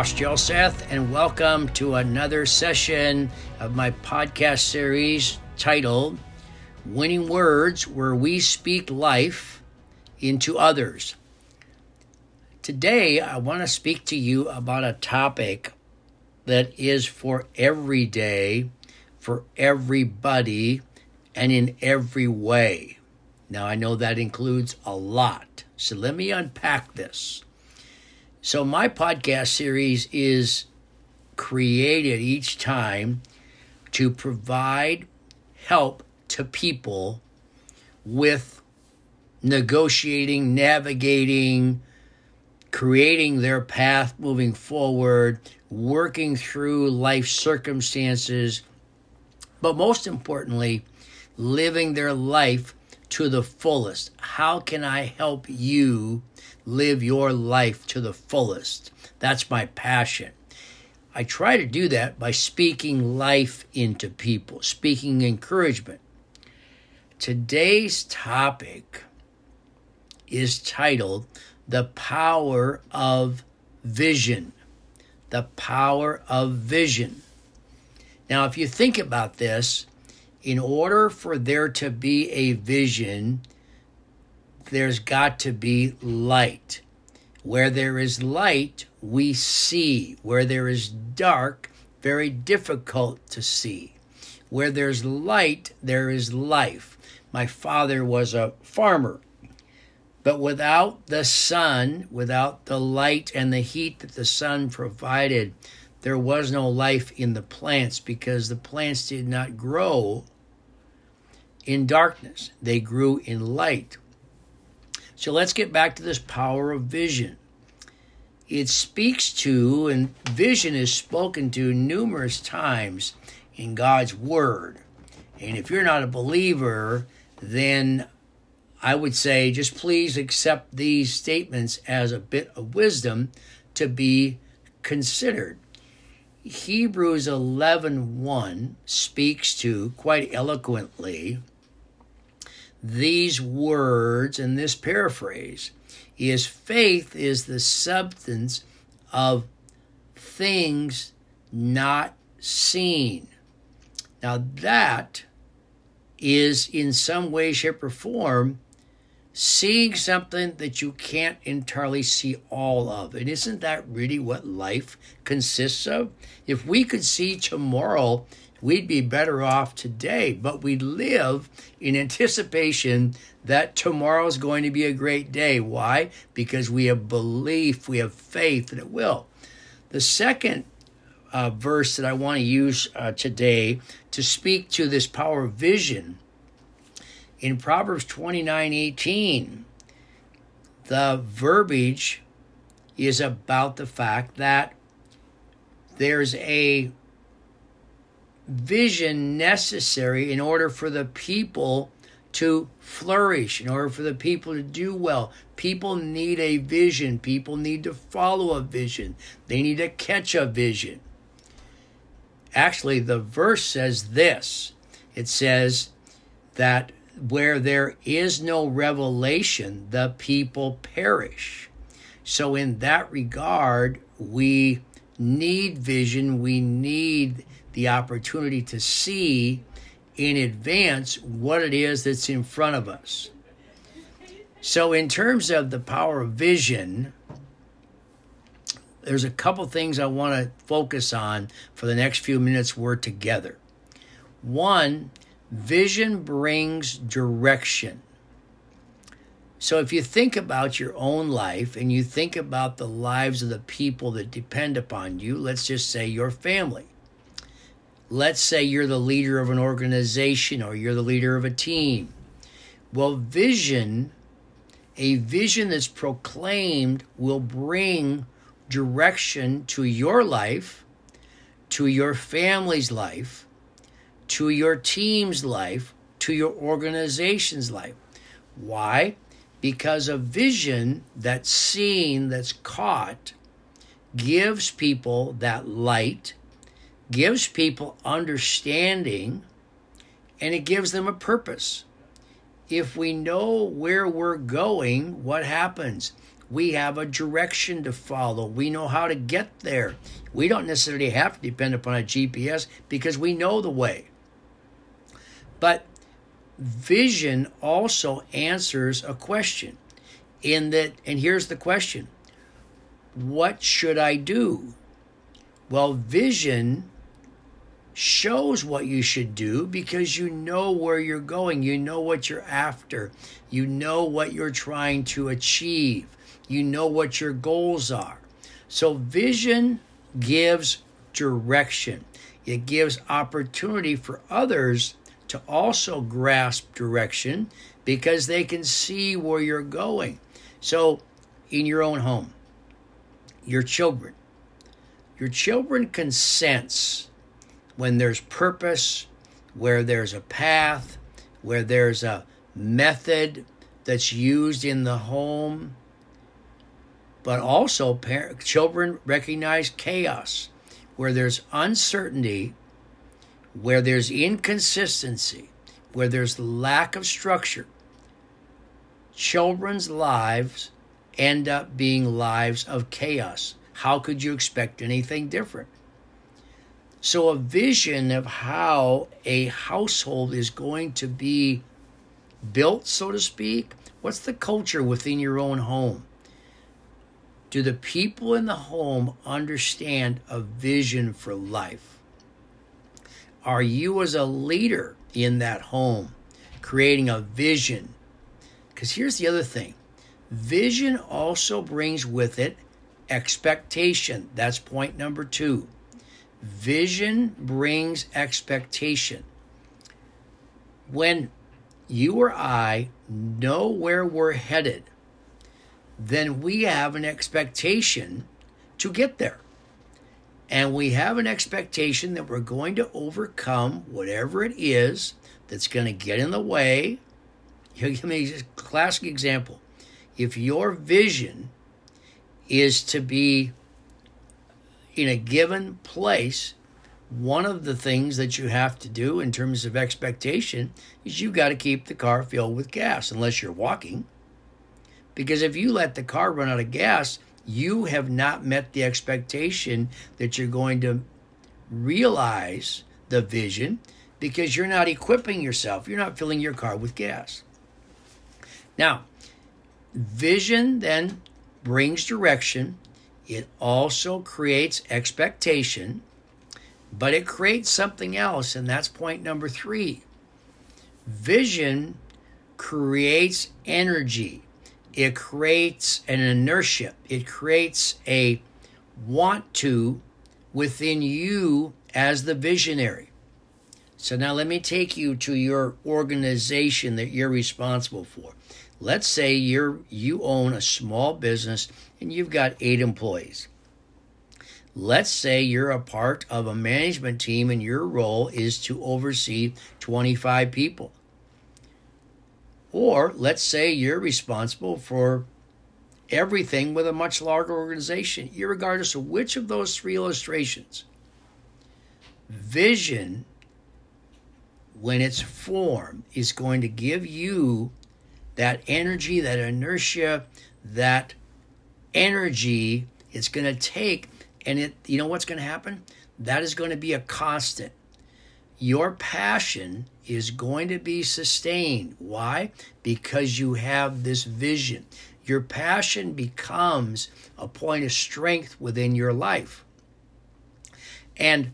Ross Joseph, and welcome to another session of my podcast series titled Winning Words, where we speak life into others. Today, I want to speak to you about a topic that is for every day, for everybody, and in every way. Now, I know that includes a lot, so let me unpack this. So, my podcast series is created each time to provide help to people with negotiating, navigating, creating their path moving forward, working through life circumstances, but most importantly, living their life to the fullest. How can I help you live your life to the fullest? That's my passion. I try to do that by speaking life into people, speaking encouragement. Today's topic is titled The Power of Vision. The Power of Vision. Now, if you think about this, in order for there to be a vision, there's got to be light. Where there is light, we see. Where there is dark, very difficult to see. Where there's light, there is life. My father was a farmer. But without the sun, without the light and the heat that the sun provided, there was no life in the plants because the plants did not grow in darkness, they grew in light. So let's get back to this power of vision. It speaks to, and vision is spoken to numerous times in God's Word. And if you're not a believer, then I would say just please accept these statements as a bit of wisdom to be considered. Hebrews 11:1 speaks to quite eloquently these words and this paraphrase is faith is the substance of things not seen. Now that is in some way, shape, or form seeing something that you can't entirely see all of. And isn't that really what life consists of? If we could see tomorrow, we'd be better off today. But we live in anticipation that tomorrow is going to be a great day. Why? Because we have belief, we have faith that it will. The second uh, verse that I want to use uh, today to speak to this power of vision in Proverbs 29 18, the verbiage is about the fact that there's a vision necessary in order for the people to flourish, in order for the people to do well. People need a vision. People need to follow a vision. They need to catch a vision. Actually, the verse says this it says that where there is no revelation, the people perish. So, in that regard, we need vision, we need the opportunity to see in advance what it is that's in front of us. So, in terms of the power of vision, there's a couple things I want to focus on for the next few minutes we're together. One, vision brings direction. So, if you think about your own life and you think about the lives of the people that depend upon you, let's just say your family let's say you're the leader of an organization or you're the leader of a team. Well, vision, a vision that's proclaimed, will bring direction to your life, to your family's life, to your team's life, to your organization's life. Why? Because a vision that's seen, that's caught, gives people that light gives people understanding and it gives them a purpose. If we know where we're going, what happens? We have a direction to follow. We know how to get there. We don't necessarily have to depend upon a GPS because we know the way. But vision also answers a question in that, and here's the question What should I do? Well, vision shows what you should do because you know where you're going. You know what you're after. You know what you're trying to achieve. You know what your goals are. So, vision gives direction, it gives opportunity for others to also grasp direction because they can see where you're going. So, in your own home, your children, your children can sense when there's purpose, where there's a path, where there's a method that's used in the home. But also, parent, children recognize chaos, where there's uncertainty, where there's inconsistency, where there's lack of structure. Children's lives end up being lives of chaos. How could you expect anything different? So, a vision of how a household is going to be built, so to speak. What's the culture within your own home? Do the people in the home understand a vision for life? Are you, as a leader in that home, creating a vision? Because here's the other thing vision also brings with it expectation. That's point number two. Vision brings expectation. When you or I know where we're headed, then we have an expectation to get there. And we have an expectation that we're going to overcome whatever it is that's going to get in the way. You'll give me a classic example. If your vision is to be in a given place, one of the things that you have to do in terms of expectation is you've got to keep the car filled with gas unless you're walking. Because if you let the car run out of gas, you have not met the expectation that you're going to realize the vision because you're not equipping yourself. You're not filling your car with gas. Now, vision then brings direction it also creates expectation, but it creates something else, and that's point number three. Vision creates energy, it creates an inertia, it creates a want to within you as the visionary. So now let me take you to your organization that you're responsible for. Let's say you're you own a small business and you've got 8 employees. Let's say you're a part of a management team and your role is to oversee 25 people. Or let's say you're responsible for everything with a much larger organization, regardless of which of those three illustrations. Vision, when it's formed, is going to give you that energy, that inertia, that energy. It's going to take and it you know what's going to happen? That is going to be a constant. Your passion is going to be sustained why because you have this vision your passion becomes a point of strength within your life and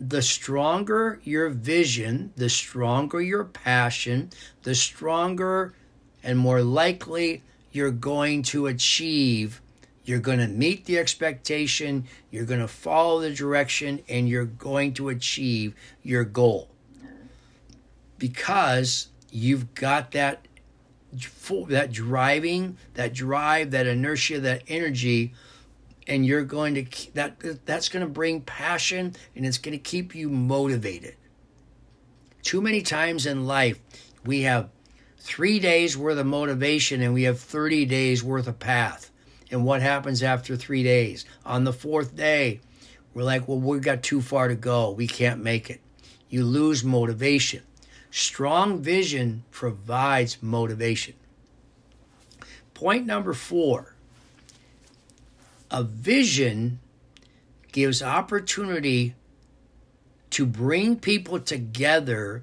the stronger your vision, the stronger your passion, the stronger and more likely you're going to achieve. You're going to meet the expectation, you're going to follow the direction, and you're going to achieve your goal. Because you've got that that driving, that drive, that inertia, that energy and you're going to that that's going to bring passion and it's going to keep you motivated. Too many times in life we have three days worth of motivation and we have 30 days worth of path. And what happens after three days? On the fourth day we're like well we've got too far to go. We can't make it. You lose motivation strong vision provides motivation point number four a vision gives opportunity to bring people together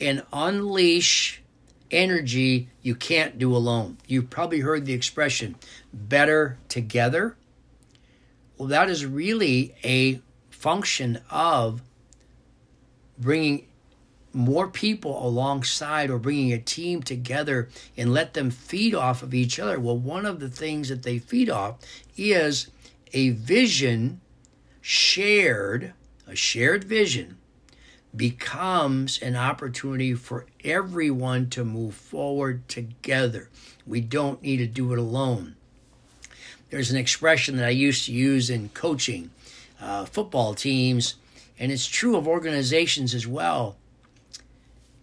and unleash energy you can't do alone. You've probably heard the expression better together. Well, that is really a function of bringing more people alongside or bringing a team together and let them feed off of each other. Well, one of the things that they feed off is a vision shared, a shared vision becomes an opportunity for everyone to move forward together. We don't need to do it alone. There's an expression that I used to use in coaching uh, football teams, and it's true of organizations as well.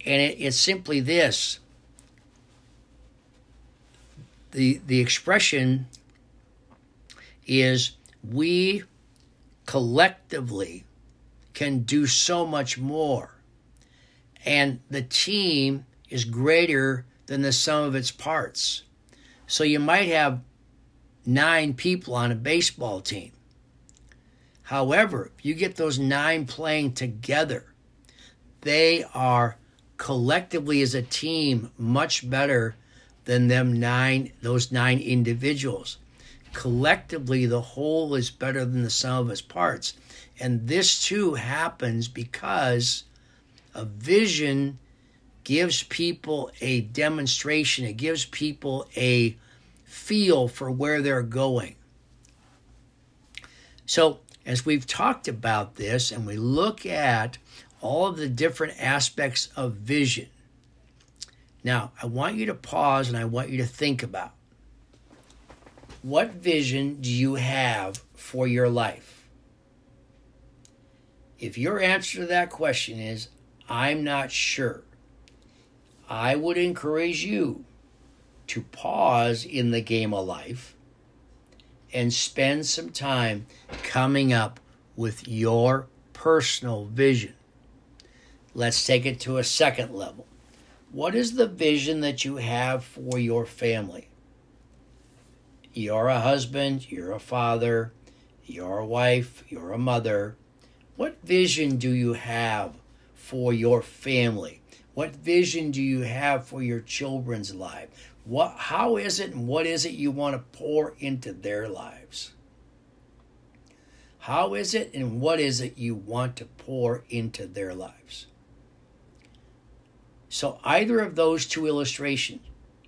And it, it's simply this the, the expression is we collectively can do so much more. And the team is greater than the sum of its parts. So you might have nine people on a baseball team. However, if you get those nine playing together, they are collectively as a team much better than them nine those nine individuals. Collectively the whole is better than the sum of its parts. And this too happens because a vision gives people a demonstration, it gives people a feel for where they're going. So, as we've talked about this and we look at all of the different aspects of vision, now I want you to pause and I want you to think about what vision do you have for your life? If your answer to that question is, I'm not sure, I would encourage you to pause in the game of life and spend some time coming up with your personal vision. Let's take it to a second level. What is the vision that you have for your family? You're a husband, you're a father, you're a wife, you're a mother. What vision do you have for your family? What vision do you have for your children's life? What how is it and what is it you want to pour into their lives? How is it and what is it you want to pour into their lives? So either of those two illustrations,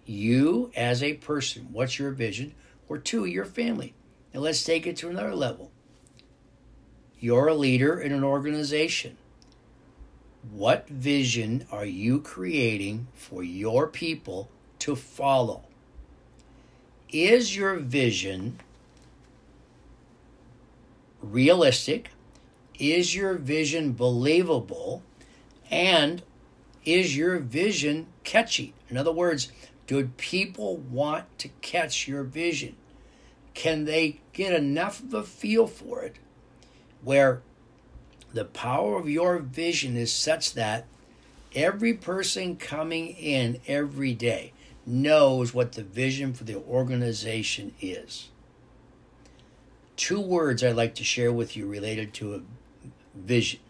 you as a person, what's your vision? Or two, your family. And let's take it to another level. You're a leader in an organization. What vision are you creating for your people to follow? Is your vision realistic? Is your vision believable? And is your vision catchy? In other words, do people want to catch your vision? Can they get enough of a feel for it where the power of your vision is such that every person coming in every day knows what the vision for the organization is. Two words I'd like to share with you related to a vision.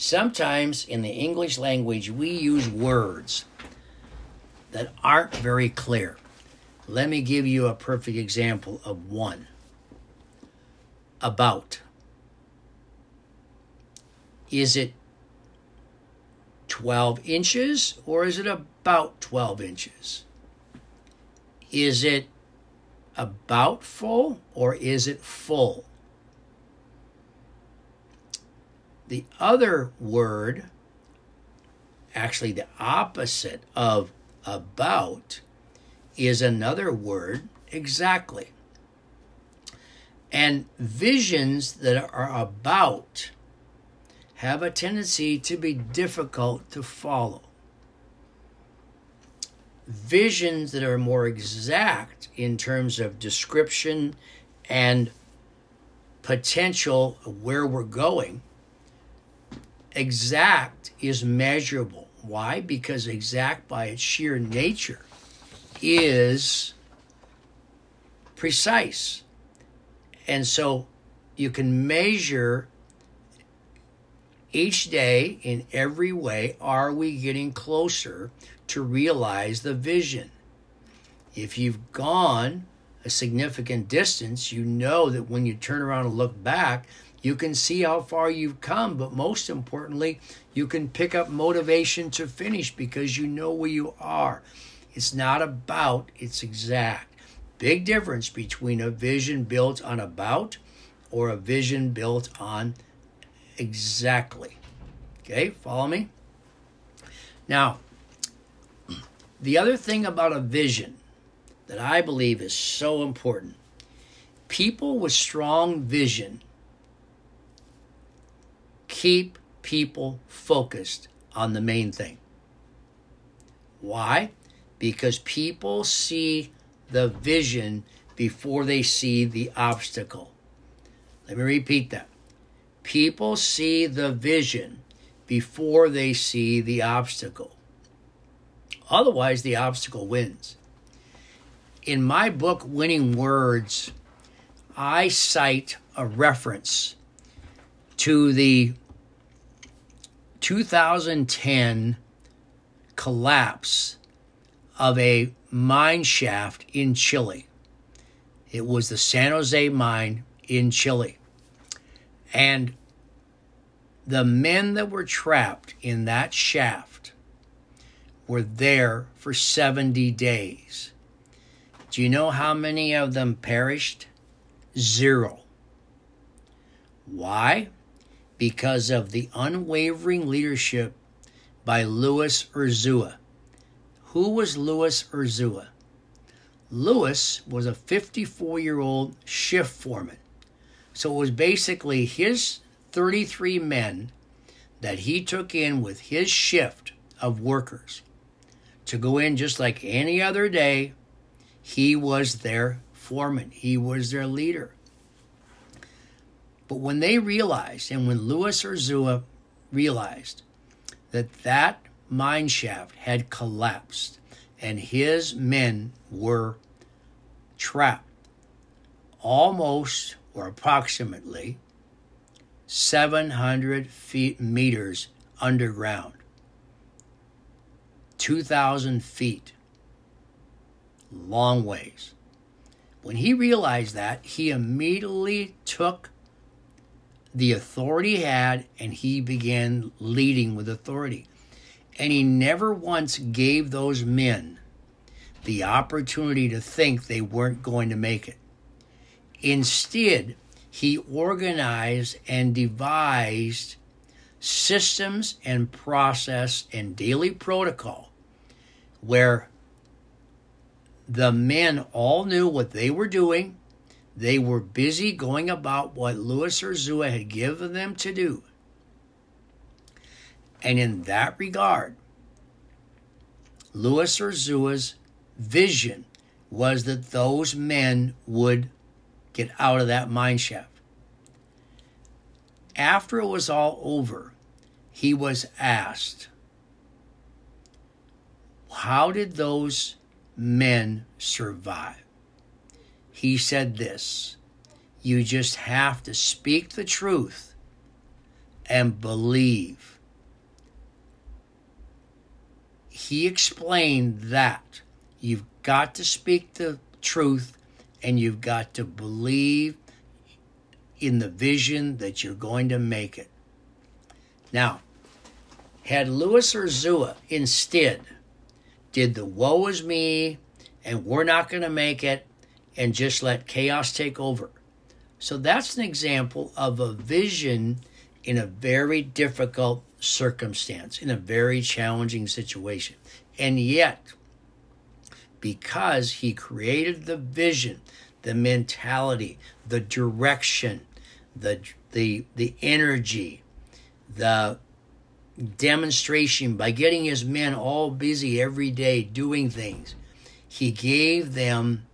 Sometimes in the English language, we use words that aren't very clear. Let me give you a perfect example of one about? Is it 12 inches or is it about 12 inches? Is it about full or is it full? The other word, actually the opposite of about, is another word exactly. And visions that are about have a tendency to be difficult to follow. Visions that are more exact in terms of description and potential where we're going, exact is measurable. Why? Because exact by its sheer nature is precise. And so you can measure each day in every way are we getting closer to realize the vision if you've gone a significant distance you know that when you turn around and look back you can see how far you've come but most importantly you can pick up motivation to finish because you know where you are it's not about it's exact big difference between a vision built on about or a vision built on exactly. Okay, follow me? Now, the other thing about a vision that I believe is so important people with strong vision keep people focused on the main thing. Why? Because people see the vision before they see the obstacle. Let me repeat that. People see the vision before they see the obstacle. Otherwise, the obstacle wins. In my book, Winning Words, I cite a reference to the 2010 collapse of a mine shaft in Chile. It was the San Jose mine in Chile. And the men that were trapped in that shaft were there for 70 days. Do you know how many of them perished? Zero. Why? Because of the unwavering leadership by Louis Urzúa. Who was Louis Urzúa? Louis was a 54 year old shift foreman so it was basically his 33 men that he took in with his shift of workers to go in just like any other day. He was their foreman, he was their leader. But when they realized, and when Louis Urzúa realized that that mine shaft had collapsed and his men were trapped almost or approximately 700 feet meters underground, 2,000 feet, long ways. When he realized that, he immediately took the authority he had and he began leading with authority. And he never once gave those men the opportunity to think they weren't going to make it. Instead, he organized and devised systems and process and daily protocol where the men all knew what they were doing. They were busy going about what Louis Urzúa had given them to do. And in that regard, Louis Urzúa's vision was that those men would get out of that mine shaft. After it was all over, he was asked, How did those men survive? He said this You just have to speak the truth and believe. He explained that you've got to speak the truth and you've got to believe in the vision that you're going to make it. Now, had Louis or Urzúa instead did the woe is me and we're not going to make it and just let chaos take over. So that's an example of a vision in a very difficult circumstance, in a very challenging situation. And yet, because he created the vision, the mentality, the direction, the the the energy, the demonstration by getting his men all busy every day doing things. He gave them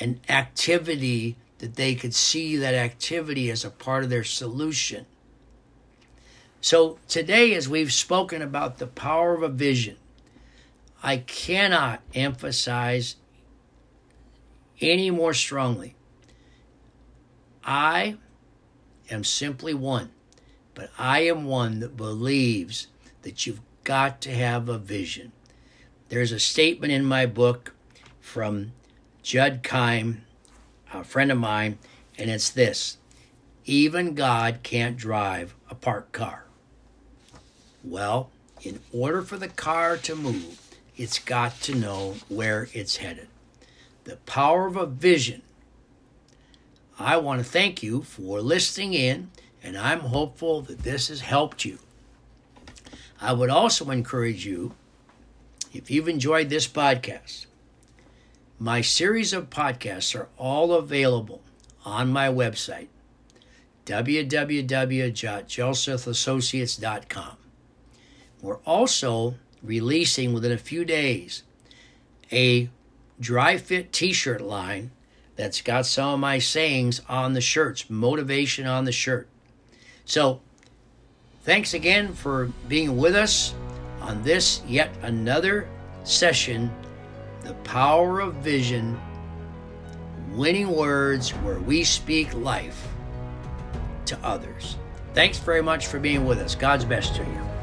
an activity that they could see that activity as a part of their solution. So today as we've spoken about the power of a vision, I cannot emphasize any more strongly. I am simply one, but I am one that believes that you've got to have a vision. There's a statement in my book from Judd Kime, a friend of mine, and it's this Even God can't drive a parked car. Well, in order for the car to move, it's got to know where it's headed. The power of a vision. I want to thank you for listening in, and I'm hopeful that this has helped you. I would also encourage you, if you've enjoyed this podcast, my series of podcasts are all available on my website, www.josephAssociates.com. We're also releasing within a few days a dry fit t shirt line that's got some of my sayings on the shirts, motivation on the shirt. So, thanks again for being with us on this yet another session The Power of Vision Winning Words where we speak life to others. Thanks very much for being with us. God's best to you.